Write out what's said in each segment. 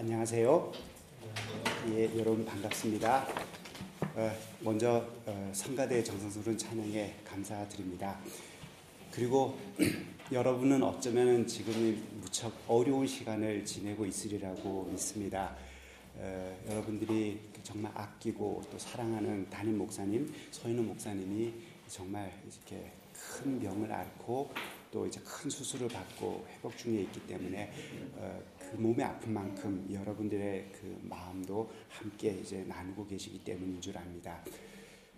안녕하세요. 예, 여러분 반갑습니다. 어, 먼저 어, 성가대 정성스러운 찬양에 감사드립니다. 그리고 여러분은 어쩌면 지금 무척 어려운 시간을 지내고 있으리라고 믿습니다. 어, 여러분들이 정말 아끼고 또 사랑하는 담임 목사님, 서인우 목사님이 정말 이렇게 큰 병을 앓고 또 이제 큰 수술을 받고 회복 중에 있기 때문에 어, 그 몸의 아픈 만큼 여러분들의 그 마음도 함께 이제 나누고 계시기 때문인 줄 압니다.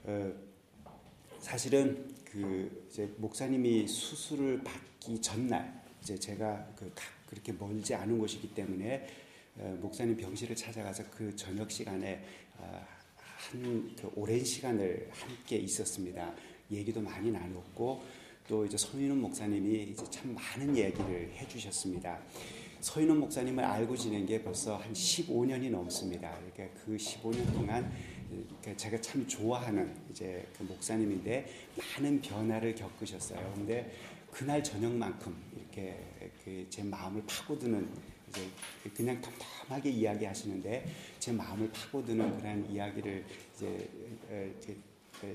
어, 사실은 그 이제 목사님이 수술을 받기 전날 이제 제가 그 그렇게 멀지 않은 곳이기 때문에 어, 목사님 병실을 찾아가서 그 저녁 시간에 어, 한그 오랜 시간을 함께 있었습니다. 얘기도 많이 나눴고 또 이제 서인훈 목사님이 이제 참 많은 얘기를 해주셨습니다. 서인훈 목사님을 알고 지낸 게 벌써 한 15년이 넘습니다. 그러니까 그 15년 동안 제가 참 좋아하는 이제 그 목사님인데 많은 변화를 겪으셨어요. 근데 그날 저녁만큼 이렇게 그 제 마음을 파고드는 이제 그냥 덤덤하게 이야기하시는데 제 마음을 파고드는 그런 이야기를 이제 이제,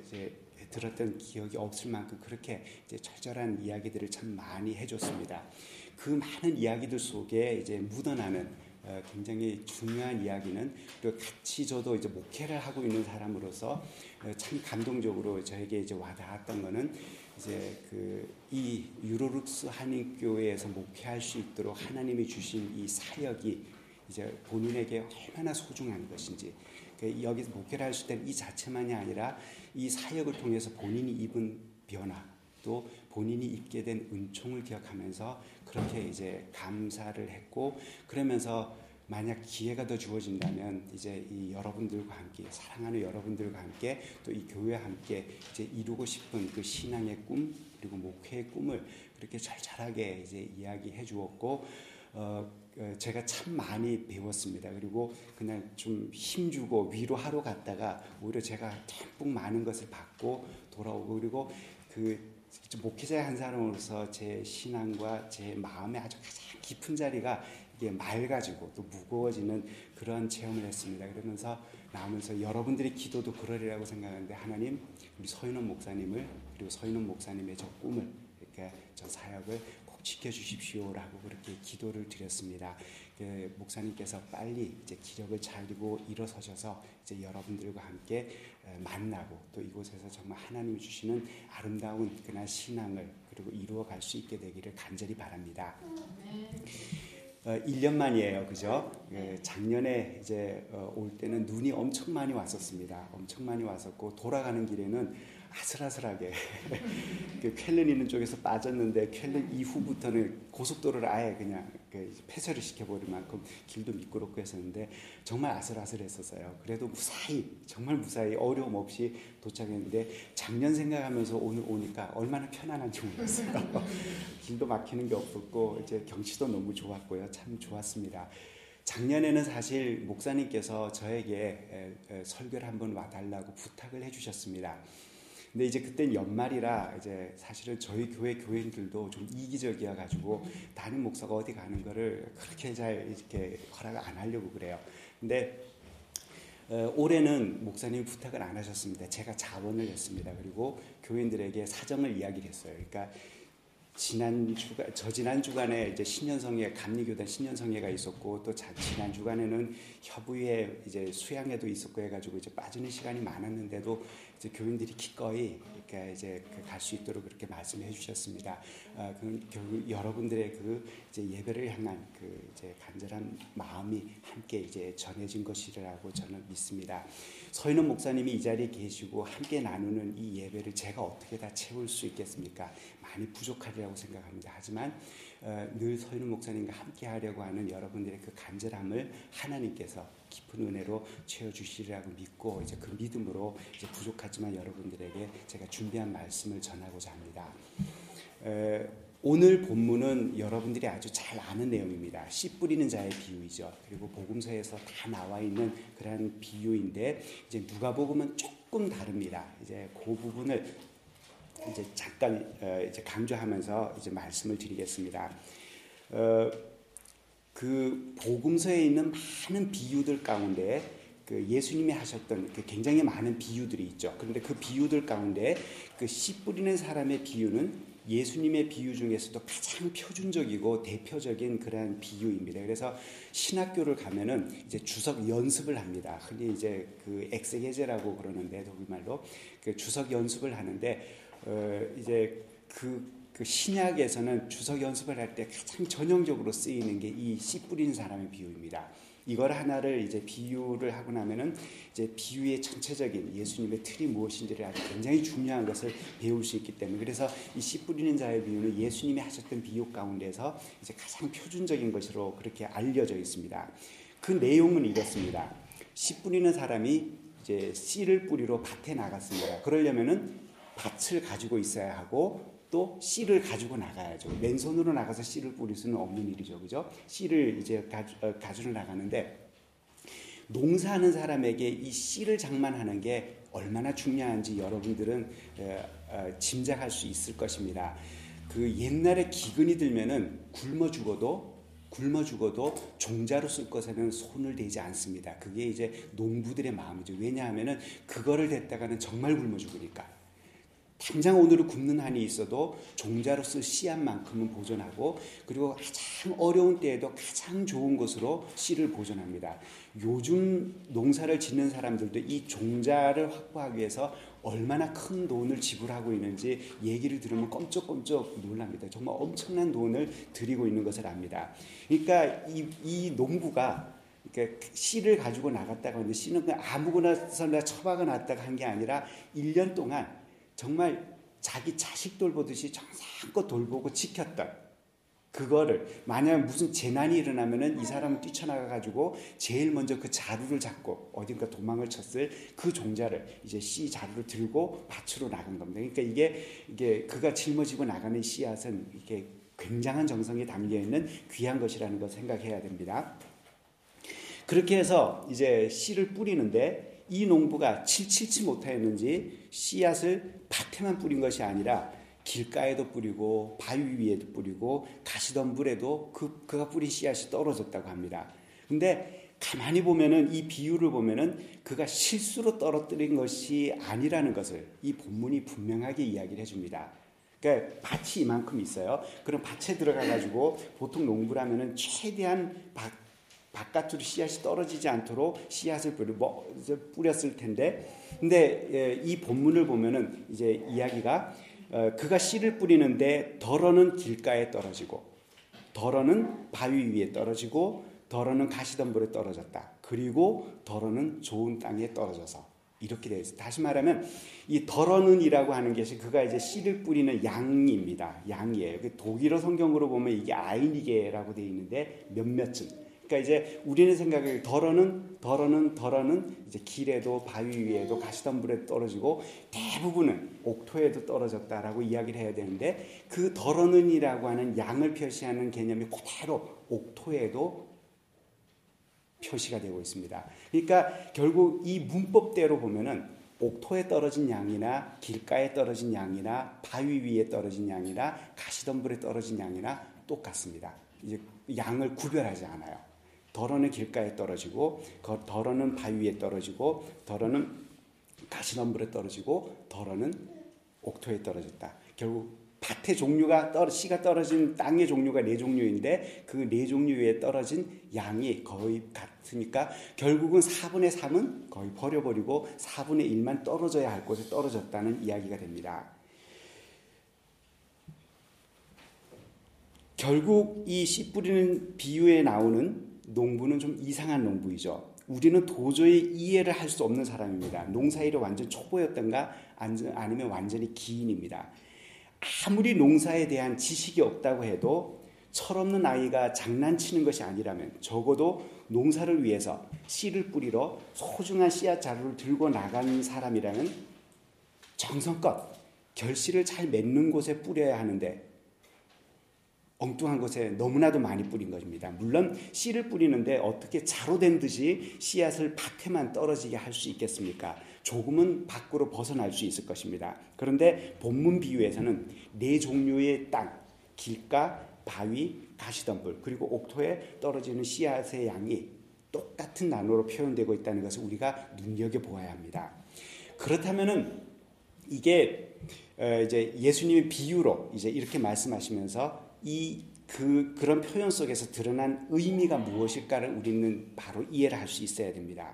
이제 들었던 기억이 없을 만큼 그렇게 이제 절절한 이야기들을 참 많이 해줬습니다. 그 많은 이야기들 속에 이제 묻어나는 어, 굉장히 중요한 이야기는 또 같이 저도 이제 목회를 하고 있는 사람으로서 어, 참 감동적으로 저에게 이제 와닿았던 거는 이제 그 이 유로룩스 한인교회에서 목회할 수 있도록 하나님이 주신 이 사역이 이제 본인에게 얼마나 소중한 것인지 그 여기서 목회를 할수 있다는 이 자체만이 아니라 이 사역을 통해서 본인이 입은 변화 또 본인이 입게 된 은총을 기억하면서 그렇게 이제 감사를 했고 그러면서 만약 기회가 더 주어진다면 이제 이 여러분들과 함께 사랑하는 여러분들과 함께 또 이 교회와 함께 이제 이루고 싶은 그 신앙의 꿈 그리고 목회의 꿈을 그렇게 잘잘하게 이제 이야기해 주었고 어, 어, 제가 참 많이 배웠습니다. 그리고 그냥 좀 힘주고 위로하러 갔다가 오히려 제가 듬뿍 많은 것을 받고 돌아오고 그리고 그 목회자 한 사람으로서 제 신앙과 제 마음의 아주 가장 깊은 자리가 이게 맑아지고 또 무거워지는 그런 체험을 했습니다. 그러면서 나오면서 여러분들의 기도도 그러리라고 생각하는데 하나님 우리 서인원 목사님을 그리고 서인원 목사님의 저 꿈을 이렇게 저 사역을 지켜주십시오라고 그렇게 기도를 드렸습니다. 그 목사님께서 빨리 이제 기력을 차리고 일어서셔서 이제 여러분들과 함께 만나고 또 이곳에서 정말 하나님이 주시는 아름다운 그날 신앙을 그리고 이루어 갈 수 있게 되기를 간절히 바랍니다. 어, 1년 만이에요. 그죠? 예, 작년에 이제 어, 올 때는 눈이 엄청 많이 왔었습니다. 엄청 많이 왔었고 돌아가는 길에는 아슬아슬하게 그 쾰른 있는 쪽에서 빠졌는데 쾰른 이후부터는 고속도로를 아예 그냥 그 폐쇄를 시켜버릴 만큼 길도 미끄럽고 했었는데 정말 아슬아슬했었어요. 그래도 무사히 정말 무사히 어려움 없이 도착했는데 작년 생각하면서 오늘 오니까 얼마나 편안한지 몰랐어요. 길도 막히는 게 없었고 이제 경치도 너무 좋았고요. 참 좋았습니다. 작년에는 사실 목사님께서 저에게 설교를 한번 와달라고 부탁을 해주셨습니다. 근데 이제 그땐 연말이라 이제 사실은 저희 교회 교인들도 좀 이기적이어 가지고 다른 목사가 어디 가는 거를 그렇게 잘 이렇게 허락을 안 하려고 그래요. 근데 어, 올해는 목사님 부탁을 안 하셨습니다. 제가 자원을 했습니다. 그리고 교인들에게 사정을 이야기를 했어요. 그러니까 지난 주가 저 지난 주간에 이제 신년성회 감리교단 신년성회가 있었고 또 자, 지난 주간에는 협의회 이제 수양회도 있었고 해가지고 이제 빠지는 시간이 많았는데도 이제 교인들이 기꺼이 이렇게 이제 그 갈수 있도록 그렇게 말씀해 주셨습니다. 어, 그 결국 여러분들의 그 이제 예배를 향한 그 이제 간절한 마음이 함께 이제 전해진 것이라고 저는 믿습니다. 서인원 목사님이 이 자리에 계시고 함께 나누는 이 예배를 제가 어떻게 다 채울 수 있겠습니까? 많이 부족하리라고 생각합니다. 하지만 어, 늘 서인훈 목사님과 함께 하려고 하는 여러분들의 그 간절함을 하나님께서 깊은 은혜로 채워주시리라고 믿고 이제 그 믿음으로 이제 부족하지만 여러분들에게 제가 준비한 말씀을 전하고자 합니다. 에, 오늘 본문은 여러분들이 아주 잘 아는 내용입니다. 씨 뿌리는 자의 비유이죠. 그리고 복음서에서 다 나와 있는 그런 비유인데 이제 누가복음은 조금 다릅니다. 이제 그 부분을 이제 잠깐 어, 이제 강조하면서 이제 말씀을 드리겠습니다. 어, 그 복음서에 있는 많은 비유들 가운데 그 예수님이 하셨던 그 굉장히 많은 비유들이 있죠. 그런데 그 비유들 가운데 그 씨 뿌리는 사람의 비유는 예수님의 비유 중에서도 가장 표준적이고 대표적인 그러한 비유입니다. 그래서 신학교를 가면은 이제 주석 연습을 합니다. 흔히 이제 그 엑세게제라고 그러는데 독일말로 그 주석 연습을 하는데 어 이제 그, 그 신약에서는 주석 연습을 할 때 가장 전형적으로 쓰이는 게 이 씨 뿌리는 사람의 비유입니다. 이걸 하나를 이제 비유를 하고 나면은 이제 비유의 전체적인 예수님의 틀이 무엇인지를 아주 굉장히 중요한 것을 배울 수 있기 때문에 그래서 이 씨 뿌리는 자의 비유는 예수님이 하셨던 비유 가운데서 이제 가장 표준적인 것으로 그렇게 알려져 있습니다. 그 내용은 이렇습니다. 씨 뿌리는 사람이 이제 씨를 뿌리러 밭에 나갔습니다. 그러려면은 밭을 가지고 있어야 하고 또 씨를 가지고 나가야죠. 맨손으로 나가서 씨를 뿌릴 수는 없는 일이죠. 그죠? 씨를 이제 어, 가지고 나가는데 농사하는 사람에게 이 씨를 장만하는 게 얼마나 중요한지 여러분들은 어, 어, 짐작할 수 있을 것입니다. 그 옛날에 기근이 들면은 굶어 죽어도 굶어 죽어도 종자로 쓸 것에는 손을 대지 않습니다. 그게 이제 농부들의 마음이죠. 왜냐하면은 그거를 댔다가는 정말 굶어 죽으니까. 당장 오늘을 굶는 한이 있어도 종자로서 씨앗만큼은 보존하고 그리고 가장 어려운 때에도 가장 좋은 것으로 씨를 보존합니다. 요즘 농사를 짓는 사람들도 이 종자를 확보하기 위해서 얼마나 큰 돈을 지불하고 있는지 얘기를 들으면 껌쩍껌쩍 놀랍니다. 정말 엄청난 돈을 들이고 있는 것을 압니다. 그러니까 이, 이 농부가 그러니까 씨를 가지고 나갔다가 근데 씨는 아무거나 처박아 놨다가 한 게 아니라 1년 동안 정말 자기 자식 돌보듯이 정성껏 돌보고 지켰던 그거를 만약 무슨 재난이 일어나면은 이 사람은 뛰쳐나가 가지고 제일 먼저 그 자루를 잡고 어딘가 도망을 쳤을 그 종자를 이제 씨 자루를 들고 밭으로 나간 겁니다. 그러니까 이게 이게 그가 짊어지고 나가는 씨앗은 이게 굉장한 정성이 담겨 있는 귀한 것이라는 걸 생각해야 됩니다. 그렇게 해서 이제 씨를 뿌리는데 이 농부가 칠칠치 못하였는지 씨앗을 밭에만 뿌린 것이 아니라 길가에도 뿌리고 바위 위에도 뿌리고 가시덤불에도 그, 그가 뿌린 씨앗이 떨어졌다고 합니다. 근데 가만히 보면은 이 비유를 보면은 그가 실수로 떨어뜨린 것이 아니라는 것을 이 본문이 분명하게 이야기를 해줍니다. 그러니까 밭이 이만큼 있어요. 그럼 밭에 들어가 가지고 보통 농부라면은 최대한 밭 바깥으로 씨앗이 떨어지지 않도록 씨앗을 뭐, 뿌렸을 텐데, 근데 예, 이 본문을 보면은 이제 이야기가 어, 그가 씨를 뿌리는데 덜어는 길가에 떨어지고, 덜어는 바위 위에 떨어지고, 덜어는 가시덤불에 떨어졌다. 그리고 덜어는 좋은 땅에 떨어져서 이렇게 되어 있어요. 다시 말하면 이 덜어는이라고 하는 것이 그가 이제 씨를 뿌리는 양입니다. 양이에요. 그 독일어 성경으로 보면 이게 아이니게라고 되어 있는데 몇몇쯤 그러니까 이제 우리는 생각에 덜어는 덜어는 덜어는 이제 길에도 바위 위에도 가시덤불에 떨어지고 대부분은 옥토에도 떨어졌다라고 이야기를 해야 되는데 그 덜어는이라고 하는 양을 표시하는 개념이 그대로 옥토에도 표시가 되고 있습니다. 그러니까 결국 이 문법대로 보면은 옥토에 떨어진 양이나 길가에 떨어진 양이나 바위 위에 떨어진 양이나 가시덤불에 떨어진 양이나 똑같습니다. 이제 양을 구별하지 않아요. 덜어는 길가에 떨어지고 덜어는 바위 위에 떨어지고 덜어는 가시덤불에 떨어지고 덜어는 옥토에 떨어졌다. 결국 밭의 종류가 떨어 씨가 떨어진 땅의 종류가 네 종류인데 그 네 종류 위에 떨어진 양이 거의 같으니까 결국은 4분의 3은 거의 버려버리고 4분의 1만 떨어져야 할 곳에 떨어졌다는 이야기가 됩니다. 결국 이 씨 뿌리는 비유에 나오는 농부는 좀 이상한 농부이죠. 우리는 도저히 이해를 할 수 없는 사람입니다. 농사일이 완전 초보였던가 아니면 완전히 기인입니다. 아무리 농사에 대한 지식이 없다고 해도 철없는 아이가 장난치는 것이 아니라면 적어도 농사를 위해서 씨를 뿌리러 소중한 씨앗 자루를 들고 나간 사람이라는 정성껏 결실을 잘 맺는 곳에 뿌려야 하는데 엉뚱한 곳에 너무나도 많이 뿌린 것입니다. 물론 씨를 뿌리는데 어떻게 자로 된 듯이 씨앗을 밭에만 떨어지게 할 수 있겠습니까? 조금은 밖으로 벗어날 수 있을 것입니다. 그런데 본문 비유에서는 네 종류의 땅, 길가, 바위, 가시덤불 그리고 옥토에 떨어지는 씨앗의 양이 똑같은 나노로 표현되고 있다는 것을 우리가 눈여겨 보아야 합니다. 그렇다면은 이게 어, 이제 예수님의 비유로 이제 이렇게 말씀하시면서 이 그 그런 표현 속에서 드러난 의미가 무엇일까를 우리는 바로 이해를 할 수 있어야 됩니다.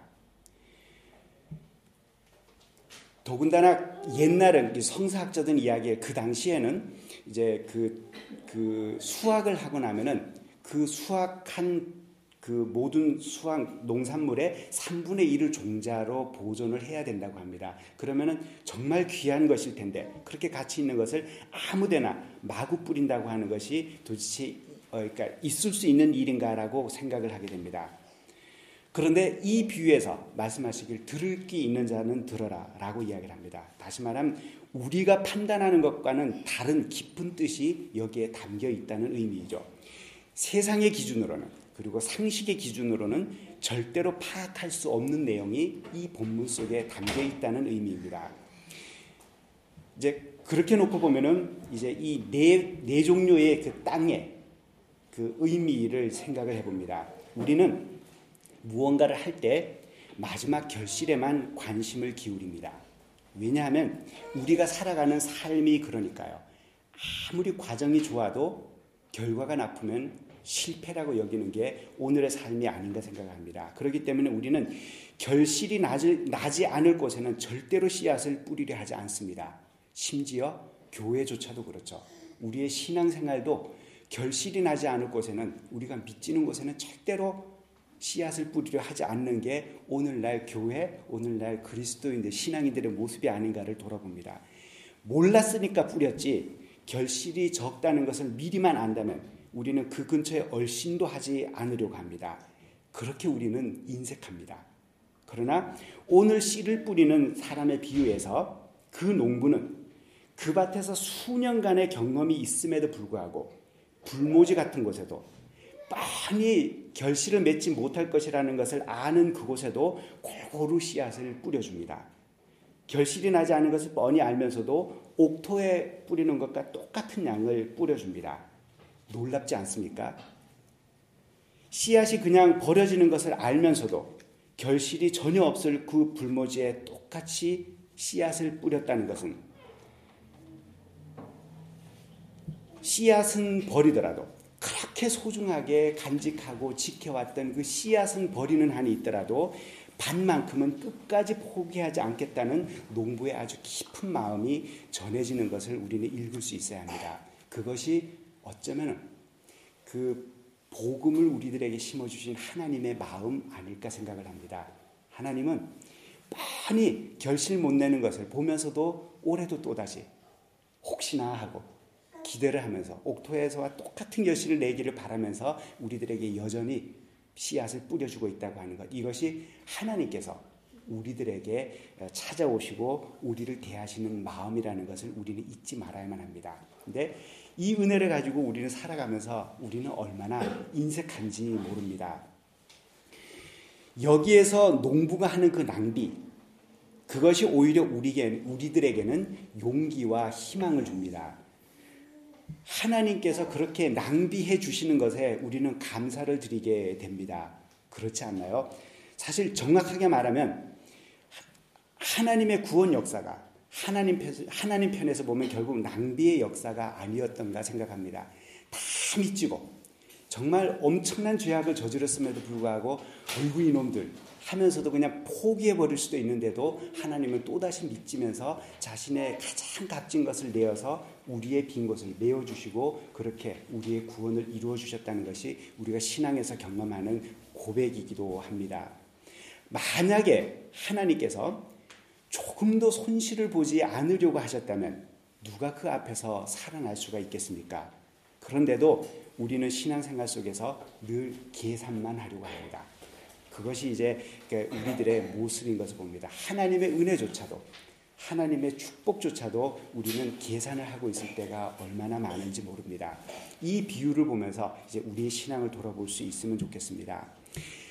더군다나 옛날은 성사학자들 이야기에 그 당시에는 이제 그, 그 수확을 하고 나면은 그 수확한 그 모든 수확 농산물의 3분의 1을 종자로 보존을 해야 된다고 합니다. 그러면은 정말 귀한 것일 텐데 그렇게 가치 있는 것을 아무데나 마구 뿌린다고 하는 것이 도대체 어, 그러니까 있을 수 있는 일인가라고 생각을 하게 됩니다. 그런데 이 비유에서 말씀하시길 들을 기 있는 자는 들어라 라고 이야기를 합니다. 다시 말하면 우리가 판단하는 것과는 다른 깊은 뜻이 여기에 담겨 있다는 의미이죠. 세상의 기준으로는 그리고 상식의 기준으로는 절대로 파악할 수 없는 내용이 이 본문 속에 담겨 있다는 의미입니다. 이제 그렇게 놓고 보면은 이제 이 네 네 종류의 그 땅의 그 의미를 생각을 해봅니다. 우리는 무언가를 할 때 마지막 결실에만 관심을 기울입니다. 왜냐하면 우리가 살아가는 삶이 그러니까요. 아무리 과정이 좋아도 결과가 나쁘면 실패라고 여기는 게 오늘의 삶이 아닌가 생각합니다. 그렇기 때문에 우리는 결실이 나지, 나지 않을 곳에는 절대로 씨앗을 뿌리려 하지 않습니다. 심지어 교회조차도 그렇죠. 우리의 신앙생활도 결실이 나지 않을 곳에는 우리가 믿지는 곳에는 절대로 씨앗을 뿌리려 하지 않는 게 오늘날 교회, 오늘날 그리스도인들, 신앙인들의 모습이 아닌가를 돌아봅니다. 몰랐으니까 뿌렸지 결실이 적다는 것을 미리만 안다면 우리는 그 근처에 얼씬도 하지 않으려고 합니다. 그렇게 우리는 인색합니다. 그러나 오늘 씨를 뿌리는 사람의 비유에서 그 농부는 그 밭에서 수년간의 경험이 있음에도 불구하고 불모지 같은 곳에도 뻔히 결실을 맺지 못할 것이라는 것을 아는 그곳에도 골고루 씨앗을 뿌려줍니다. 결실이 나지 않은 것을 뻔히 알면서도 옥토에 뿌리는 것과 똑같은 양을 뿌려줍니다. 놀랍지 않습니까? 씨앗이 그냥 버려지는 것을 알면서도 결실이 전혀 없을 그 불모지에 똑같이 씨앗을 뿌렸다는 것은 씨앗은 버리더라도 그렇게 소중하게 간직하고 지켜왔던 그 씨앗은 버리는 한이 있더라도 반만큼은 끝까지 포기하지 않겠다는 농부의 아주 깊은 마음이 전해지는 것을 우리는 읽을 수 있어야 합니다. 그것이 어쩌면 그 복음을 우리들에게 심어주신 하나님의 마음 아닐까 생각을 합니다. 하나님은 뻔히 결실 못 내는 것을 보면서도 올해도 또다시 혹시나 하고 기대를 하면서 옥토에서와 똑같은 결실을 내기를 바라면서 우리들에게 여전히 씨앗을 뿌려주고 있다고 하는 것. 이것이 하나님께서 우리들에게 찾아오시고 우리를 대하시는 마음이라는 것을 우리는 잊지 말아야만 합니다. 근데 이 은혜를 가지고 우리는 살아가면서 우리는 얼마나 인색한지 모릅니다. 여기에서 농부가 하는 그 낭비, 그것이 오히려 우리게, 우리들에게는 용기와 희망을 줍니다. 하나님께서 그렇게 낭비해 주시는 것에 우리는 감사를 드리게 됩니다. 그렇지 않나요? 사실 정확하게 말하면 하나님의 구원 역사가 하나님, 하나님 편에서 보면 결국 낭비의 역사가 아니었던가 생각합니다. 다 미치고 정말 엄청난 죄악을 저질렀음에도 불구하고 어이구 이놈들 하면서도 그냥 포기해 버릴 수도 있는데도 하나님은 또다시 믿지면서 자신의 가장 값진 것을 내어서 우리의 빈 곳을 메워 주시고 그렇게 우리의 구원을 이루어 주셨다는 것이 우리가 신앙에서 경험하는 고백이기도 합니다. 만약에 하나님께서 조금도 손실을 보지 않으려고 하셨다면 누가 그 앞에서 살아날 수가 있겠습니까? 그런데도 우리는 신앙생활 속에서 늘 계산만 하려고 합니다. 그것이 이제 그 우리들의 모습인 것을 봅니다. 하나님의 은혜조차도 하나님의 축복조차도 우리는 계산을 하고 있을 때가 얼마나 많은지 모릅니다. 이 비유를 보면서 이제 우리의 신앙을 돌아볼 수 있으면 좋겠습니다.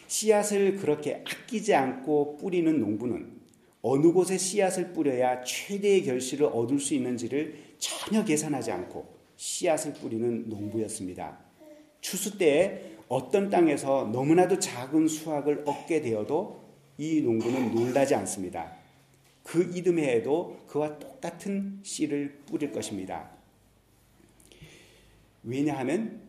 씨앗을 그렇게 아끼지 않고 뿌리는 농부는 어느 곳에 씨앗을 뿌려야 최대의 결실을 얻을 수 있는지를 전혀 계산하지 않고 씨앗을 뿌리는 농부였습니다. 추수 때에 어떤 땅에서 너무나도 작은 수확을 얻게 되어도 이 농부는 놀라지 않습니다. 그 이듬해에도 그와 똑같은 씨를 뿌릴 것입니다. 왜냐하면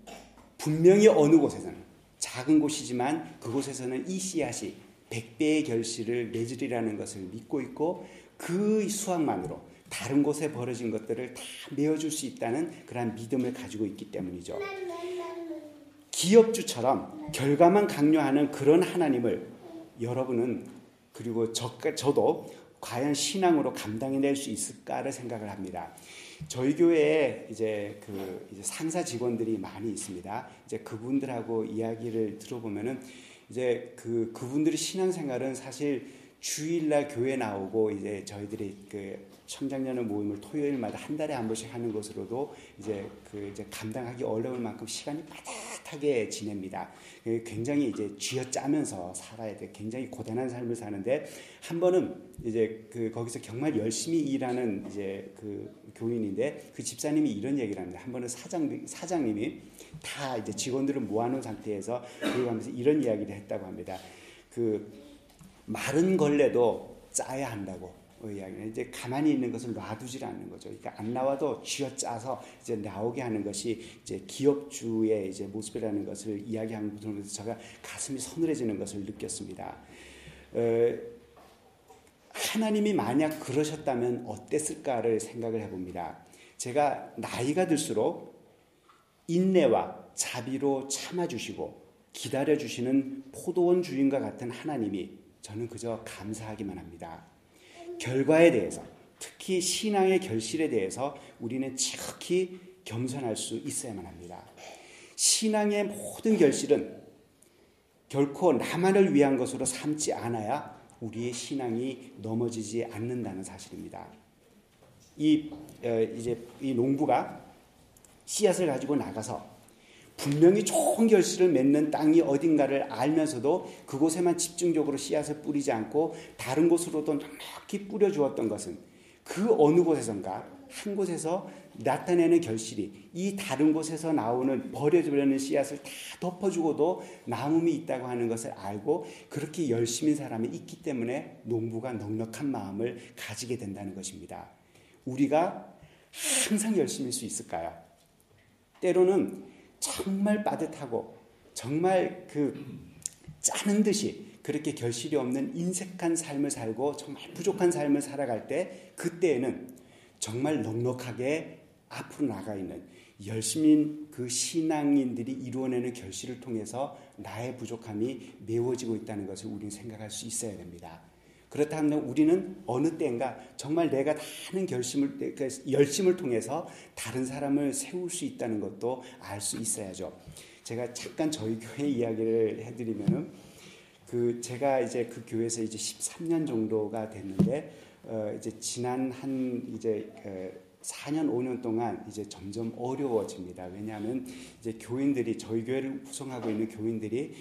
분명히 어느 곳에서는 작은 곳이지만 그곳에서는 이 씨앗이 백배의 결실을 맺으리라는 것을 믿고 있고 그 수확만으로 다른 곳에 벌어진 것들을 다 메어줄 수 있다는 그러한 믿음을 가지고 있기 때문이죠. 기업주처럼 결과만 강요하는 그런 하나님을 여러분은 그리고 저, 저도 과연 신앙으로 감당해낼 수 있을까를 생각을 합니다. 저희 교회에 이제 그 이제 상사 직원들이 많이 있습니다. 이제 그분들하고 이야기를 들어보면은 이제 그 그분들의 신앙생활은 사실 주일날 교회 나오고 이제 저희들이 그 청장년의 모임을 토요일마다 한 달에 한 번씩 하는 것으로도 이제 그 이제 감당하기 어려울 만큼 시간이 빠듯하게 지냅니다. 그 굉장히 이제 쥐어짜면서 살아야 돼. 굉장히 고단한 삶을 사는데 한 번은 이제 그 거기서 정말 열심히 일하는 이제 그 교인인데 그 집사님이 이런 얘기를 합니다. 한 번은 사장 사장님이 다 이제 직원들을 모아놓은 상태에서 그걸 하면서 이런 이야기를 했다고 합니다. 그 마른 걸레도 짜야 한다고. 이야기는 이제 가만히 있는 것을 놔두질 않는 거죠. 그러니까 안 나와도 쥐어 짜서 이제 나오게 하는 것이 이제 기업주의 이제 모습이라는 것을 이야기하는 것을 제가 가슴이 서늘해지는 것을 느꼈습니다. 어, 하나님이 만약 그러셨다면 어땠을까를 생각을 해봅니다. 제가 나이가 들수록 인내와 자비로 참아주시고 기다려주시는 포도원 주인과 같은 하나님이 저는 그저 감사하기만 합니다. 결과에 대해서 특히 신앙의 결실에 대해서 우리는 지극히 겸손할 수 있어야만 합니다. 신앙의 모든 결실은 결코 나만을 위한 것으로 삼지 않아야 우리의 신앙이 넘어지지 않는다는 사실입니다. 이 어, 이제 이 농부가 씨앗을 가지고 나가서 분명히 좋은 결실을 맺는 땅이 어딘가를 알면서도 그곳에만 집중적으로 씨앗을 뿌리지 않고 다른 곳으로도 넉넉히 뿌려 주었던 것은 그 어느 곳에선가 한 곳에서 나타내는 결실이 이 다른 곳에서 나오는 버려지려는 씨앗을 다 덮어주고도 남음이 있다고 하는 것을 알고 그렇게 열심인 사람이 있기 때문에 농부가 넉넉한 마음을 가지게 된다는 것입니다. 우리가 항상 열심일 수 있을까요? 때로는 정말 빠듯하고 정말 그 짜는 듯이 그렇게 결실이 없는 인색한 삶을 살고 정말 부족한 삶을 살아갈 때 그때에는 정말 넉넉하게 앞으로 나가 있는 열심인 그 신앙인들이 이루어내는 결실을 통해서 나의 부족함이 메워지고 있다는 것을 우리는 생각할 수 있어야 됩니다. 그렇다면 우리는 어느 때인가 정말 내가 하는 결심을 그 열심을 통해서 다른 사람을 세울 수 있다는 것도 알 수 있어야죠. 제가 잠깐 저희 교회 이야기를 해드리면은 그 제가 이제 그 교회에서 이제 13년 정도가 됐는데 어 이제 지난 한 이제 그 4년, 5년 동안 이제 점점 어려워집니다. 왜냐하면 이제 교인들이 저희 교회를 구성하고 있는 교인들이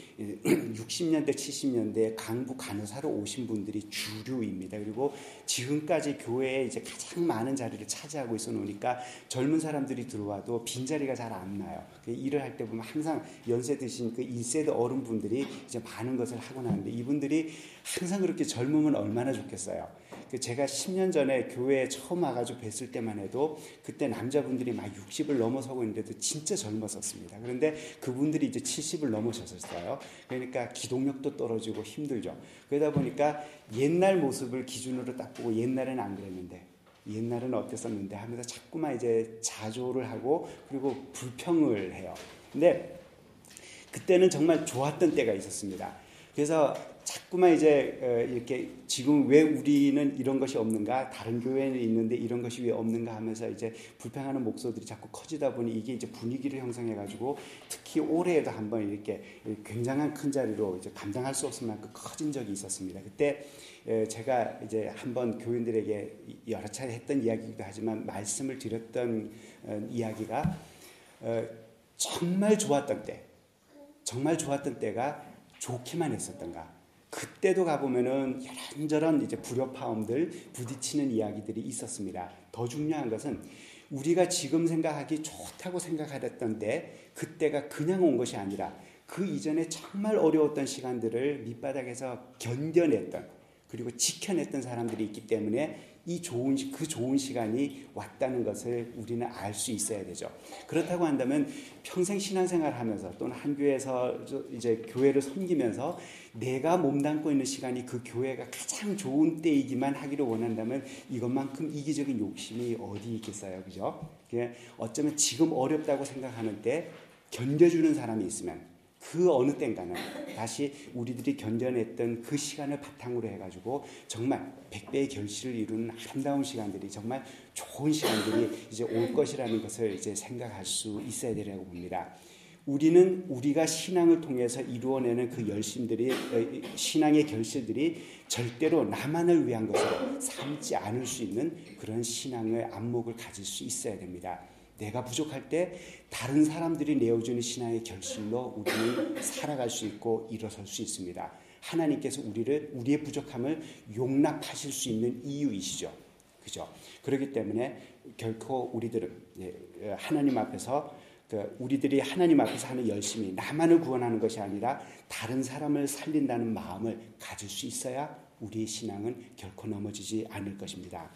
60년대, 70년대 강부 간호사로 오신 분들이 주류입니다. 그리고 지금까지 교회에 이제 가장 많은 자리를 차지하고 있어 놓으니까 젊은 사람들이 들어와도 빈 자리가 잘 안 나요. 그 일을 할 때 보면 항상 연세 드신 그 1세대 어른분들이 이제 많은 것을 하고 나는데 이분들이 항상 그렇게 젊으면 얼마나 좋겠어요. 그 제가 10년 전에 교회에 처음 와가지고 뵀을 때만 해도 그때 남자분들이 막 60을 넘어서고 있는데도 진짜 젊었었습니다. 그런데 그분들이 이제 70을 넘으셨었어요. 그러니까 기동력도 떨어지고 힘들죠. 그러다 보니까 옛날 모습을 기준으로 딱 보고 옛날에는 안 그랬는데 옛날은 어땠었는데 하면서 자꾸만 이제 자조를 하고 그리고 불평을 해요. 근데 그때는 정말 좋았던 때가 있었습니다. 그래서 자꾸만 이제 어, 이렇게 지금 왜 우리는 이런 것이 없는가 다른 교회는 있는데 이런 것이 왜 없는가 하면서 이제 불평하는 목소들이 자꾸 커지다 보니 이게 이제 분위기를 형성해 가지고 특히 올해에도 한번 이렇게 굉장한 큰 자리로 이제 감당할 수 없을 만큼 커진 적이 있었습니다. 그때 제가 이제 한번 교인들에게 여러 차례 했던 이야기이기도 하지만 말씀을 드렸던 어, 이야기가 어, 정말 좋았던 때 정말 좋았던 때가 좋기만 했었던가 그때도 가보면은 이런저런 이제 불협화음들 부딪히는 이야기들이 있었습니다. 더 중요한 것은 우리가 지금 생각하기 좋다고 생각하던데 그때가 그냥 온 것이 아니라 그 이전에 정말 어려웠던 시간들을 밑바닥에서 견뎌냈던 그리고 지켜냈던 사람들이 있기 때문에 이 좋은 그 좋은 시간이 왔다는 것을 우리는 알 수 있어야 되죠. 그렇다고 한다면 평생 신앙생활 하면서 또는 한 교회에서 이제 교회를 섬기면서 내가 몸담고 있는 시간이 그 교회가 가장 좋은 때이기만 하기를 원한다면 이것만큼 이기적인 욕심이 어디 있겠어요. 그죠? 어쩌면 지금 어렵다고 생각하는 때 견뎌주는 사람이 있으면 그 어느 땐가는 다시 우리들이 견뎌냈던 그 시간을 바탕으로 해가지고 정말 백배의 결실을 이루는 아름다운 시간들이 정말 좋은 시간들이 이제 올 것이라는 것을 이제 생각할 수 있어야 되라고 봅니다. 우리는 우리가 신앙을 통해서 이루어내는 그 열심들이 어, 신앙의 결실들이 절대로 나만을 위한 것으로 삼지 않을 수 있는 그런 신앙의 안목을 가질 수 있어야 됩니다. 내가 부족할 때 다른 사람들이 내어주는 신앙의 결실로 우리는 살아갈 수 있고 일어설 수 있습니다. 하나님께서 우리를 우리의 부족함을 용납하실 수 있는 이유이시죠. 그죠? 그렇기 때문에 결코 우리들은 예, 하나님 앞에서 그 우리들이 하나님 앞에서 하는 열심이 나만을 구원하는 것이 아니라 다른 사람을 살린다는 마음을 가질 수 있어야 우리의 신앙은 결코 넘어지지 않을 것입니다.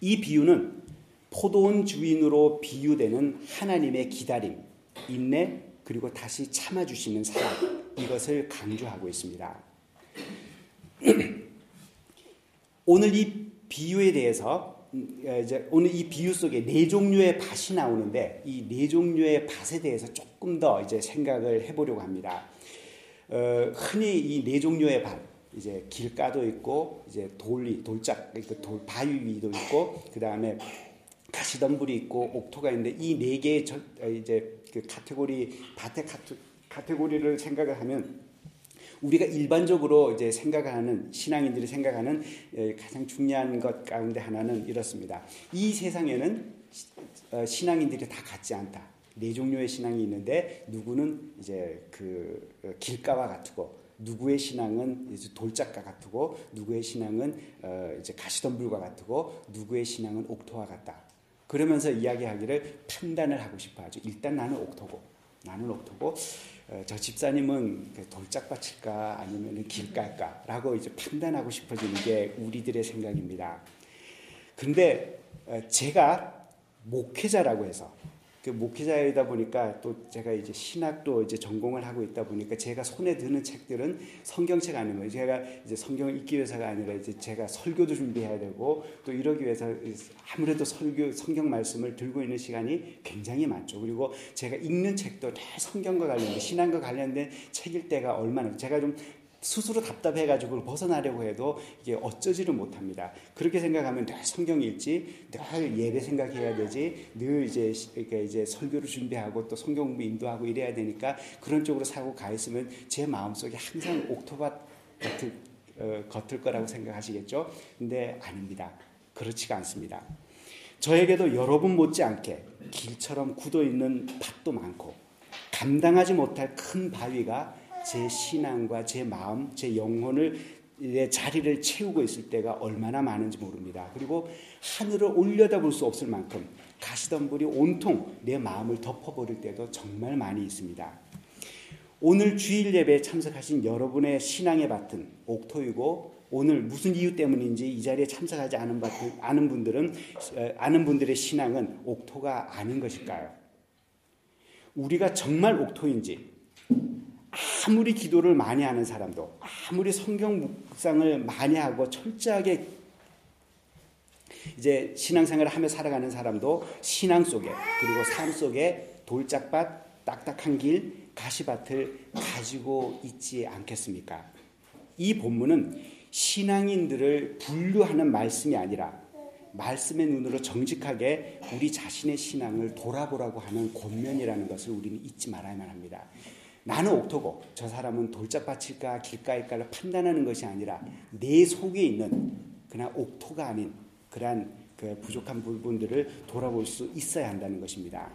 이 비유는 포도원 주인으로 비유되는 하나님의 기다림, 인내, 그리고 다시 참아주시는 사랑, 이것을 강조하고 있습니다. 오늘 이 비유에 대해서 음, 오늘 이 비유 속에 네 종류의 밭이 나오는데 이 네 종류의 밭에 대해서 조금 더 이제 생각을 해보려고 합니다. 어, 흔히 이 네 종류의 밭, 이제 길가도 있고 이제 돌이 돌짝 그돌 바위 위도 있고 그 다음에 가시덤불이 있고 옥토가 있는데 이 네 개의 저, 어, 이제 그 카테고리 밭의 카테, 카테고리를 생각을 하면 우리가 일반적으로 이제 생각하는 신앙인들이 생각하는 예, 가장 중요한 것 가운데 하나는 이렇습니다. 이 세상에는 어, 신앙인들이 다 같지 않다. 네 종류의 신앙이 있는데 누구는 이제 그 어, 길가와 같고 누구의 신앙은 이제 돌짝과 같고 누구의 신앙은 이제 가시덤불과 같고 누구의 신앙은 옥토와 같다. 그러면서 이야기하기를 판단을 하고 싶어 하죠. 일단 나는 옥토고, 나는 옥토고, 어, 저 집사님은 그 돌짝밭일까 아니면 길가일까라고 이제 판단하고 싶어지는 게 우리들의 생각입니다. 근데 어, 제가 목회자라고 해서 그 목회자이다 보니까 또 제가 이제 신학도 이제 전공을 하고 있다 보니까 제가 손에 드는 책들은 성경책 아니면 제가 이제 성경을 읽기 위해서가 아니라 이제 제가 설교도 준비해야 되고 또 이러기 위해서 아무래도 설교 성경 말씀을 들고 있는 시간이 굉장히 많죠. 그리고 제가 읽는 책도 다 성경과 관련된 신앙과 관련된 책일 때가 얼마나 제가 좀 스스로 답답해가지고 벗어나려고 해도 이게 어쩌지를 못합니다. 그렇게 생각하면 늘 성경 읽지, 늘 예배 생각해야 되지, 늘 이제 이렇게 이제 설교를 준비하고 또 성경 공부 인도하고 이래야 되니까 그런 쪽으로 사고 가 있으면 제 마음속에 항상 옥토밭 같을, 어, 겉을 거라고 생각하시겠죠? 근데 아닙니다. 그렇지가 않습니다. 저에게도 여러분 못지않게 길처럼 굳어 있는 밭도 많고 감당하지 못할 큰 바위가 제 신앙과 제 마음, 제 영혼을 내 자리를 채우고 있을 때가 얼마나 많은지 모릅니다. 그리고 하늘을 올려다볼 수 없을 만큼 가시덤불이 온통 내 마음을 덮어버릴 때도 정말 많이 있습니다. 오늘 주일 예배에 참석하신 여러분의 신앙의 밭은 옥토이고 오늘 무슨 이유 때문인지 이 자리에 참석하지 않은, 밭은, 아는 분들은 아는 분들의 신앙은 옥토가 아닌 것일까요? 우리가 정말 옥토인지 아무리 기도를 많이 하는 사람도 아무리 성경 묵상을 많이 하고 철저하게 이제 신앙생활을 하며 살아가는 사람도 신앙 속에 그리고 삶 속에 돌짝밭, 딱딱한 길, 가시밭을 가지고 있지 않겠습니까? 이 본문은 신앙인들을 분류하는 말씀이 아니라 말씀의 눈으로 정직하게 우리 자신의 신앙을 돌아보라고 하는 권면이라는 것을 우리는 잊지 말아야만 합니다. 나는 옥토고 저 사람은 돌짝밭일까 길가일까를 판단하는 것이 아니라 내 속에 있는 그냥 옥토가 아닌 그러한 그 부족한 부분들을 돌아볼 수 있어야 한다는 것입니다.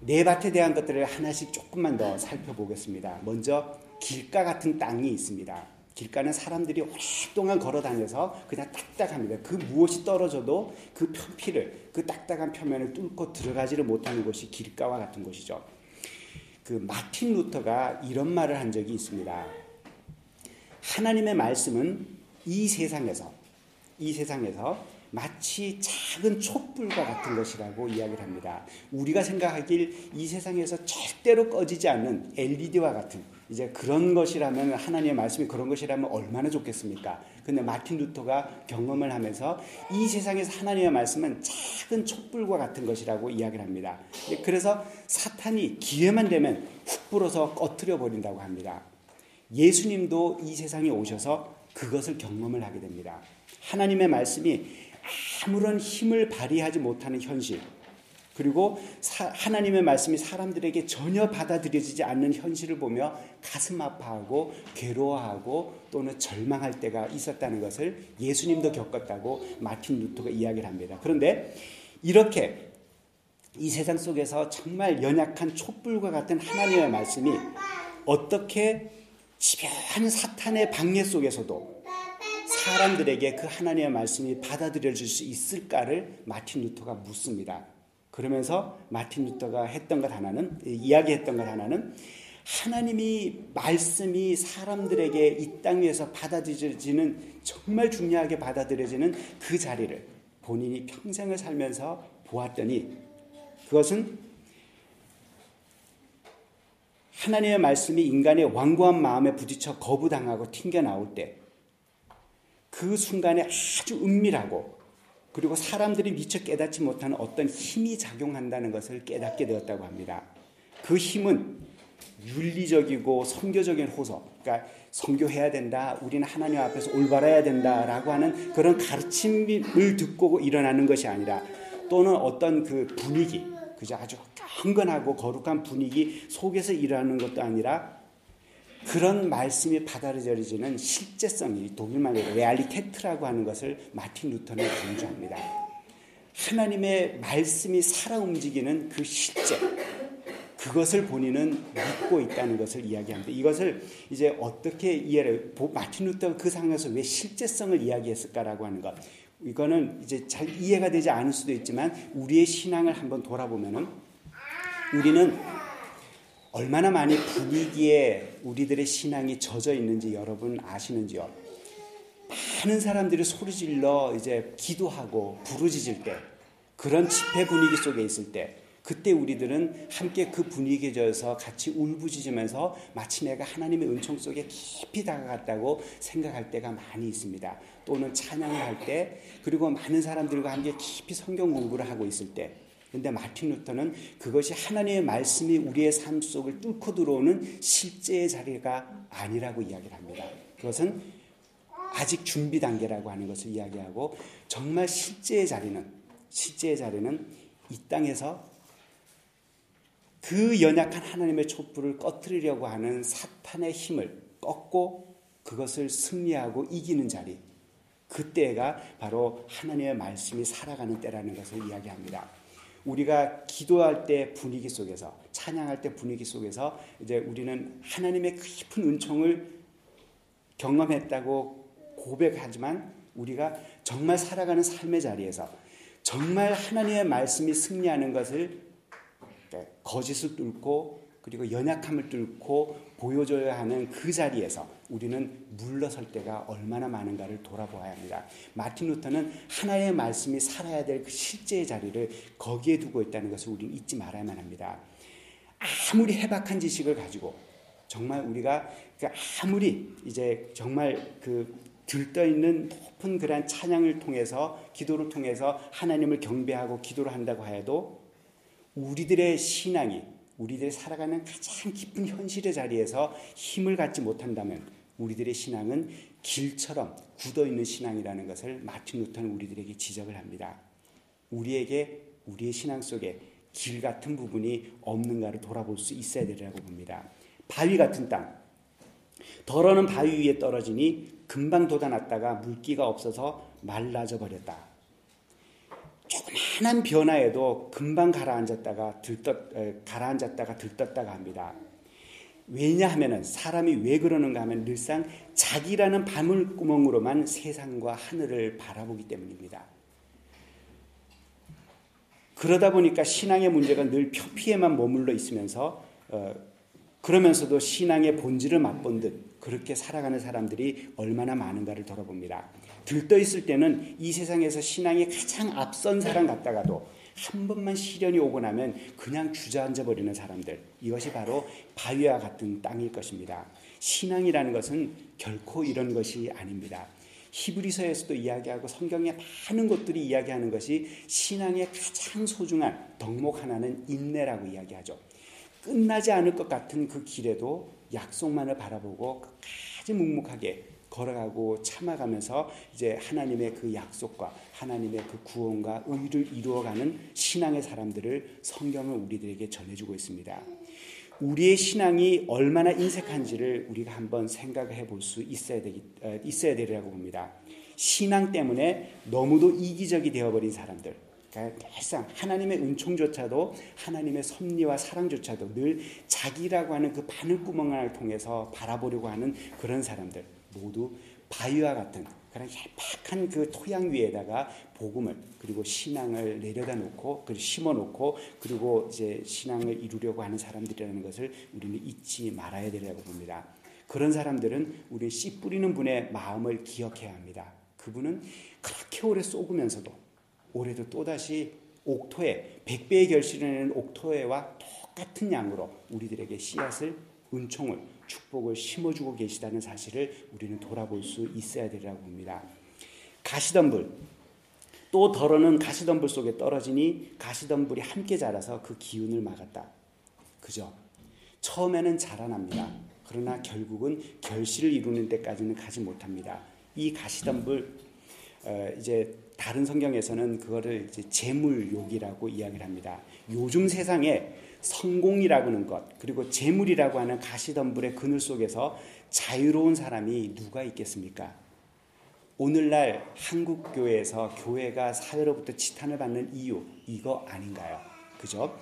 내 밭에 대한 것들을 하나씩 조금만 더 살펴보겠습니다. 먼저 길가 같은 땅이 있습니다. 길가는 사람들이 오랫동안 걸어 다녀서 그냥 딱딱합니다. 그 무엇이 떨어져도 그 표피를, 그 딱딱한 표면을 뚫고 들어가지를 못하는 곳이 길가와 같은 곳이죠. 그 마틴 루터가 이런 말을 한 적이 있습니다. 하나님의 말씀은 이 세상에서, 이 세상에서 마치 작은 촛불과 같은 것이라고 이야기를 합니다. 우리가 생각하길 이 세상에서 절대로 꺼지지 않는 LED와 같은 이제 그런 것이라면 하나님의 말씀이 그런 것이라면 얼마나 좋겠습니까? 근데 마틴 루터가 경험을 하면서 이 세상에서 하나님의 말씀은 작은 촛불과 같은 것이라고 이야기를 합니다. 그래서 사탄이 기회만 되면 훅 불어서 꺼트려 버린다고 합니다. 예수님도 이 세상에 오셔서 그것을 경험을 하게 됩니다. 하나님의 말씀이 아무런 힘을 발휘하지 못하는 현실, 그리고 사, 하나님의 말씀이 사람들에게 전혀 받아들여지지 않는 현실을 보며 가슴 아파하고 괴로워하고 또는 절망할 때가 있었다는 것을 예수님도 겪었다고 마틴 루터가 이야기를 합니다. 그런데 이렇게 이 세상 속에서 정말 연약한 촛불과 같은 하나님의 말씀이 어떻게 집요한 사탄의 방해 속에서도 사람들에게 그 하나님의 말씀이 받아들여질 수 있을까를 마틴 루터가 묻습니다. 그러면서 마틴 루터가 했던 것 하나는 이야기했던 것 하나는 하나님이 말씀이 사람들에게 이 땅 위에서 받아들여지는 정말 중요하게 받아들여지는 그 자리를 본인이 평생을 살면서 보았더니 그것은 하나님의 말씀이 인간의 완고한 마음에 부딪혀 거부당하고 튕겨 나올 때 그 순간에 아주 은밀하고 그리고 사람들이 미처 깨닫지 못하는 어떤 힘이 작용한다는 것을 깨닫게 되었다고 합니다. 그 힘은 윤리적이고 성교적인 호소, 그러니까 성교해야 된다, 우리는 하나님 앞에서 올바라야 된다라고 하는 그런 가르침을 듣고 일어나는 것이 아니라 또는 어떤 그 분위기, 그저 아주 경건하고 거룩한 분위기 속에서 일어나는 것도 아니라 그런 말씀이 받아들여지는 실제성이 독일말로 Realität라고 하는 것을 마틴 루터는 강조합니다. 하나님의 말씀이 살아 움직이는 그 실제, 그것을 본인은 믿고 있다는 것을 이야기합니다. 이것을 이제 어떻게 이해를, 마틴 루터가 그 상황에서 왜 실제성을 이야기했을까라고 하는 것. 이거는 이제 잘 이해가 되지 않을 수도 있지만 우리의 신앙을 한번 돌아보면은 우리는 얼마나 많이 분위기에 우리들의 신앙이 젖어 있는지 여러분 아시는지요? 많은 사람들이 소리 질러 이제 기도하고 부르짖을 때 그런 집회 분위기 속에 있을 때 그때 우리들은 함께 그 분위기에 져서 같이 울부짖으면서 마치 내가 하나님의 은총 속에 깊이 다가갔다고 생각할 때가 많이 있습니다. 또는 찬양을 할 때, 그리고 많은 사람들과 함께 깊이 성경 공부를 하고 있을 때, 근데 마틴 루터는 그것이 하나님의 말씀이 우리의 삶 속을 뚫고 들어오는 실제의 자리가 아니라고 이야기를 합니다. 그것은 아직 준비 단계라고 하는 것을 이야기하고 정말 실제의 자리는 실제의 자리는 이 땅에서 그 연약한 하나님의 촛불을 꺼뜨리려고 하는 사탄의 힘을 꺾고 그것을 승리하고 이기는 자리. 그때가 바로 하나님의 말씀이 살아가는 때라는 것을 이야기합니다. 우리가 기도할 때 분위기 속에서 찬양할 때 분위기 속에서 이제 우리는 하나님의 깊은 은총을 경험했다고 고백하지만 우리가 정말 살아가는 삶의 자리에서 정말 하나님의 말씀이 승리하는 것을 거짓을 뚫고 그리고 연약함을 뚫고 보여줘야 하는 그 자리에서 우리는 물러설 때가 얼마나 많은가를 돌아보아야 합니다. 마틴 루터는 하나의 말씀이 살아야 될 그 실제의 자리를 거기에 두고 있다는 것을 우리는 잊지 말아야만 합니다. 아무리 해박한 지식을 가지고 정말 우리가 그 아무리 이제 정말 그 들떠 있는 높은 그러 찬양을 통해서 기도를 통해서 하나님을 경배하고 기도를 한다고 해도 우리들의 신앙이 우리들이 살아가는 가장 깊은 현실의 자리에서 힘을 갖지 못한다면 우리들의 신앙은 길처럼 굳어 있는 신앙이라는 것을 마틴 루터는 우리들에게 지적을 합니다. 우리에게 우리의 신앙 속에 길 같은 부분이 없는가를 돌아볼 수 있어야 되리라고 봅니다. 바위 같은 땅. 덜어는 바위 위에 떨어지니 금방 돋아났다가 물기가 없어서 말라져 버렸다. 조그마한 변화에도 금방 가라앉았다가 들떴 가라앉았다가 들떴다가 합니다. 왜냐하면 사람이 왜 그러는가 하면 늘상 자기라는 바물구멍으로만 세상과 하늘을 바라보기 때문입니다. 그러다 보니까 신앙의 문제가 늘 표피에만 머물러 있으면서 어, 그러면서도 신앙의 본질을 맛본 듯 그렇게 살아가는 사람들이 얼마나 많은가를 돌아봅니다. 들떠 있을 때는 이 세상에서 신앙이 가장 앞선 사람 같다가도 한 번만 시련이 오고 나면 그냥 주저앉아 버리는 사람들. 이것이 바로 바위와 같은 땅일 것입니다. 신앙이라는 것은 결코 이런 것이 아닙니다. 히브리서에서도 이야기하고 성경의 많은 것들이 이야기하는 것이 신앙의 가장 소중한 덕목 하나는 인내라고 이야기하죠. 끝나지 않을 것 같은 그 길에도 약속만을 바라보고 끝까지 묵묵하게 걸어가고 참아가면서 이제 하나님의 그 약속과 하나님의 그 구원과 의를 이루어가는 신앙의 사람들을 성경은 우리들에게 전해주고 있습니다. 우리의 신앙이 얼마나 인색한지를 우리가 한번 생각해 볼 수 있어야 되기 어, 있어야 되리라고 봅니다. 신앙 때문에 너무도 이기적이 되어버린 사람들, 그러니까 늘상 하나님의 은총조차도 하나님의 섭리와 사랑조차도 늘 자기라고 하는 그 바늘구멍을 통해서 바라보려고 하는 그런 사람들 모두 바위와 같은 그런 얄팍한 그 토양 위에다가 복음을 그리고 신앙을 내려다 놓고 그리고 심어 놓고 그리고 이제 신앙을 이루려고 하는 사람들이라는 것을 우리는 잊지 말아야 되라고 봅니다. 그런 사람들은 우리 씨 뿌리는 분의 마음을 기억해야 합니다. 그분은 그렇게 오래 쏘으면서도 올해도 또다시 옥토에 백배의 결실을 내는 옥토에와 똑같은 양으로 우리들에게 씨앗을 은총을 축복을 심어주고 계시다는 사실을 우리는 돌아볼 수 있어야 되리라고 봅니다. 가시덤불 또 덜어는 가시덤불 속에 떨어지니 가시덤불이 함께 자라서 그 기운을 막았다. 그죠? 처음에는 자라납니다. 그러나 결국은 결실을 이루는 데까지는 가지 못합니다. 이 가시덤불 어, 이제 다른 성경에서는 그거를 이제 재물욕이라고 이야기를 합니다. 요즘 세상에 성공이라고 하는 것, 그리고 재물이라고 하는 가시덤불의 그늘 속에서 자유로운 사람이 누가 있겠습니까? 오늘날 한국 교회에서 교회가 사회로부터 지탄을 받는 이유 이거 아닌가요? 그죠?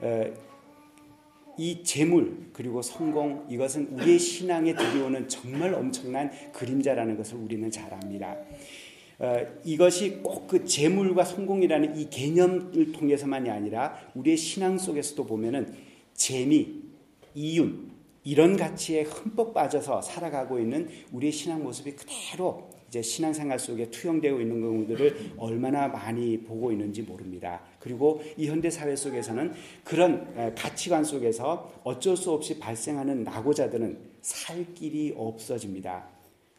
어, 이 재물 그리고 성공 이것은 우리의 신앙에 들여오는 정말 엄청난 그림자라는 것을 우리는 잘 압니다. 어, 이것이 꼭 그 재물과 성공이라는 이 개념을 통해서만이 아니라 우리의 신앙 속에서도 보면은 재미, 이윤 이런 가치에 흠뻑 빠져서 살아가고 있는 우리의 신앙 모습이 그대로 이제 신앙생활 속에 투영되고 있는 경우들을 얼마나 많이 보고 있는지 모릅니다. 그리고 이 현대 사회 속에서는 그런 가치관 속에서 어쩔 수 없이 발생하는 낙오자들은 살 길이 없어집니다.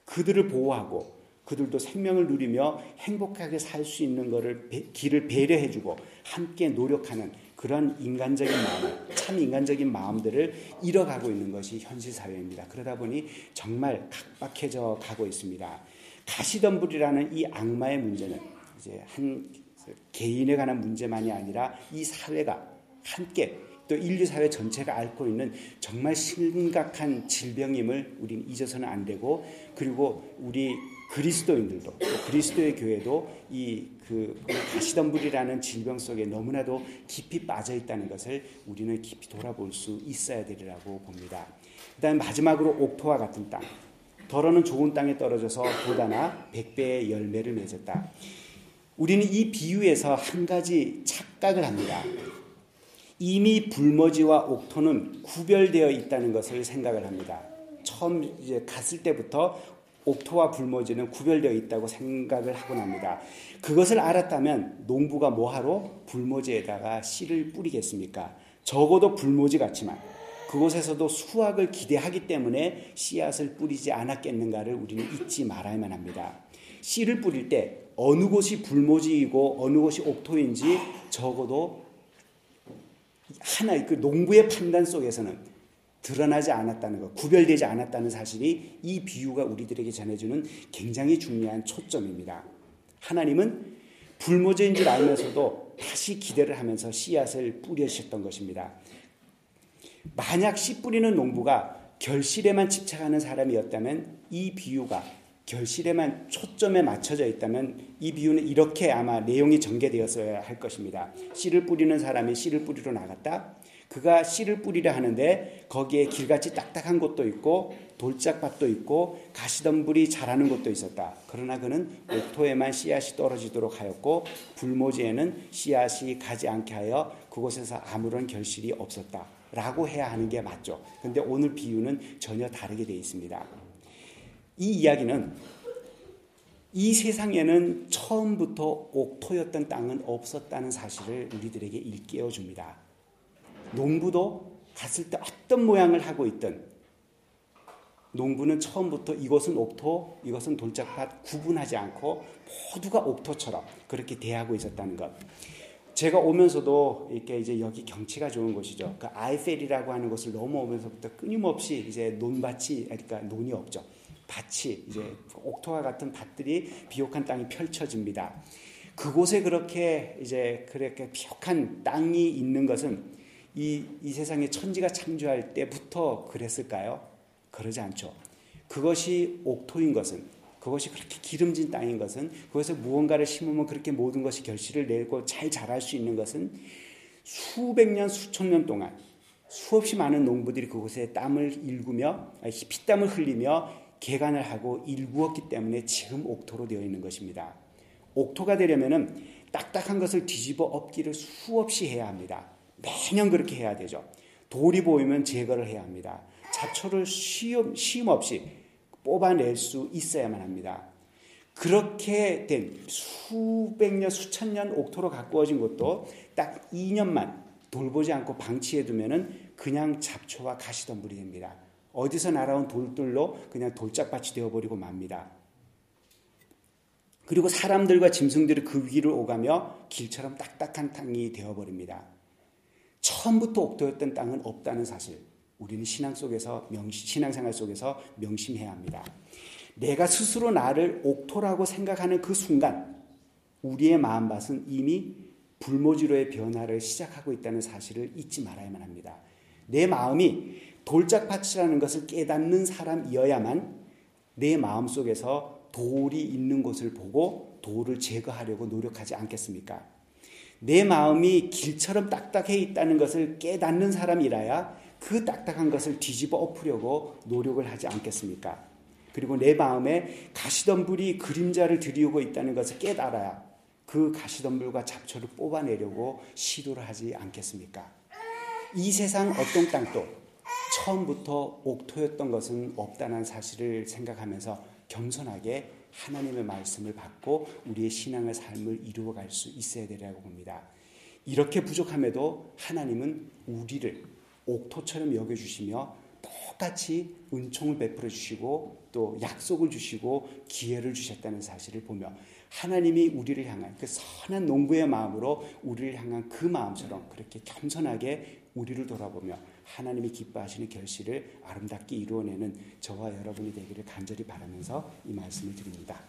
그들을 보호하고 그들도 생명을 누리며 행복하게 살 수 있는 것을 길을 배려해주고 함께 노력하는 그런 인간적인 마음, 참 인간적인 마음들을 잃어가고 있는 것이 현실 사회입니다. 그러다 보니 정말 각박해져 가고 있습니다. 가시덤불이라는 이 악마의 문제는 이제 한 개인에 관한 문제만이 아니라 이 사회가 함께 또 인류 사회 전체가 앓고 있는 정말 심각한 질병임을 우리는 잊어서는 안 되고 그리고 우리 그리스도인들도 또 그리스도의 교회도 이 그 가시덤불이라는 질병 속에 너무나도 깊이 빠져 있다는 것을 우리는 깊이 돌아볼 수 있어야 되리라고 봅니다. 그다음 마지막으로 옥토와 같은 땅. 더러는 좋은 땅에 떨어져서 보다나 백배의 열매를 맺었다. 우리는 이 비유에서 한 가지 착각을 합니다. 이미 불머지와 옥토는 구별되어 있다는 것을 생각을 합니다. 처음 이제 갔을 때부터 옥토와 불모지는 구별되어 있다고 생각을 하곤 합니다. 그것을 알았다면 농부가 뭐하러 불모지에다가 씨를 뿌리겠습니까? 적어도 불모지 같지만 그곳에서도 수확을 기대하기 때문에 씨앗을 뿌리지 않았겠는가를 우리는 잊지 말아야만 합니다. 씨를 뿌릴 때 어느 곳이 불모지이고 어느 곳이 옥토인지 적어도 하나 그 농부의 판단 속에서는 드러나지 않았다는 것, 구별되지 않았다는 사실이 이 비유가 우리들에게 전해주는 굉장히 중요한 초점입니다. 하나님은 불모저인 줄 알면서도 다시 기대를 하면서 씨앗을 뿌리셨던 것입니다. 만약 씨 뿌리는 농부가 결실에만 집착하는 사람이었다면 이 비유가 결실에만 초점에 맞춰져 있다면 이 비유는 이렇게 아마 내용이 전개되었어야 할 것입니다. 씨를 뿌리는 사람이 씨를 뿌리러 나갔다. 그가 씨를 뿌리려 하는데 거기에 길같이 딱딱한 곳도 있고 돌짝밭도 있고 가시덤불이 자라는 곳도 있었다. 그러나 그는 옥토에만 씨앗이 떨어지도록 하였고 불모지에는 씨앗이 가지 않게 하여 그곳에서 아무런 결실이 없었다. 라고 해야 하는 게 맞죠. 근데 오늘 비유는 전혀 다르게 되어 있습니다. 이 이야기는 이 세상에는 처음부터 옥토였던 땅은 없었다는 사실을 우리들에게 일깨워 줍니다. 농부도 갔을 때 어떤 모양을 하고 있든 농부는 처음부터 이것은 옥토, 이것은 돌짝밭 구분하지 않고 모두가 옥토처럼 그렇게 대하고 있었다는 것. 제가 오면서도 이렇게 이제 여기 경치가 좋은 곳이죠. 그 아이펠이라고 하는 곳을 넘어오면서부터 끊임없이 이제 논밭이 그러니까 논이 없죠. 밭이 이제 옥토와 같은 밭들이 비옥한 땅이 펼쳐집니다. 그곳에 그렇게 이제 그렇게 비옥한 땅이 있는 것은 이, 이 세상에 천지가 창조할 때부터 그랬을까요? 그러지 않죠. 그것이 옥토인 것은 그것이 그렇게 기름진 땅인 것은 그것에 무언가를 심으면 그렇게 모든 것이 결실을 내고 잘 자랄 수 있는 것은 수백 년, 수천 년 동안 수없이 많은 농부들이 그곳에 땀을 일구며 피땀을 흘리며 개간을 하고 일구었기 때문에 지금 옥토로 되어 있는 것입니다. 옥토가 되려면은 딱딱한 것을 뒤집어 엎기를 수없이 해야 합니다. 매년 그렇게 해야 되죠. 돌이 보이면 제거를 해야 합니다. 잡초를 쉼 없이 뽑아낼 수 있어야만 합니다. 그렇게 된 수백 년, 수천 년 옥토로 가꾸어진 것도 딱 2년만 돌보지 않고 방치해 두면은 그냥 잡초와 가시덤불이 됩니다. 어디서 날아온 돌들로 그냥 돌짝밭이 되어버리고 맙니다. 그리고 사람들과 짐승들이 그 위를 오가며 길처럼 딱딱한 땅이 되어버립니다. 처음부터 옥토였던 땅은 없다는 사실. 우리는 신앙 속에서 명시, 신앙생활 속에서 명심해야 합니다. 내가 스스로 나를 옥토라고 생각하는 그 순간 우리의 마음밭은 이미 불모지로의 변화를 시작하고 있다는 사실을 잊지 말아야만 합니다. 내 마음이 돌짝밭이라는 것을 깨닫는 사람이어야만 내 마음 속에서 돌이 있는 곳을 보고 돌을 제거하려고 노력하지 않겠습니까? 내 마음이 길처럼 딱딱해 있다는 것을 깨닫는 사람이라야 그 딱딱한 것을 뒤집어 엎으려고 노력을 하지 않겠습니까? 그리고 내 마음에 가시덤불이 그림자를 들이우고 있다는 것을 깨달아야 그 가시덤불과 잡초를 뽑아내려고 시도를 하지 않겠습니까? 이 세상 어떤 땅도 처음부터 옥토였던 것은 없다는 사실을 생각하면서 겸손하게 하나님의 말씀을 받고 우리의 신앙의 삶을 이루어갈 수 있어야 되라고 봅니다. 이렇게 부족함에도 하나님은 우리를 옥토처럼 여겨주시며 똑같이 은총을 베풀어 주시고 또 약속을 주시고 기회를 주셨다는 사실을 보며 하나님이 우리를 향한 그 선한 농부의 마음으로 우리를 향한 그 마음처럼 그렇게 겸손하게 우리를 돌아보며 하나님이 기뻐하시는 결실을 아름답게 이루어내는 저와 여러분이 되기를 간절히 바라면서 이 말씀을 드립니다.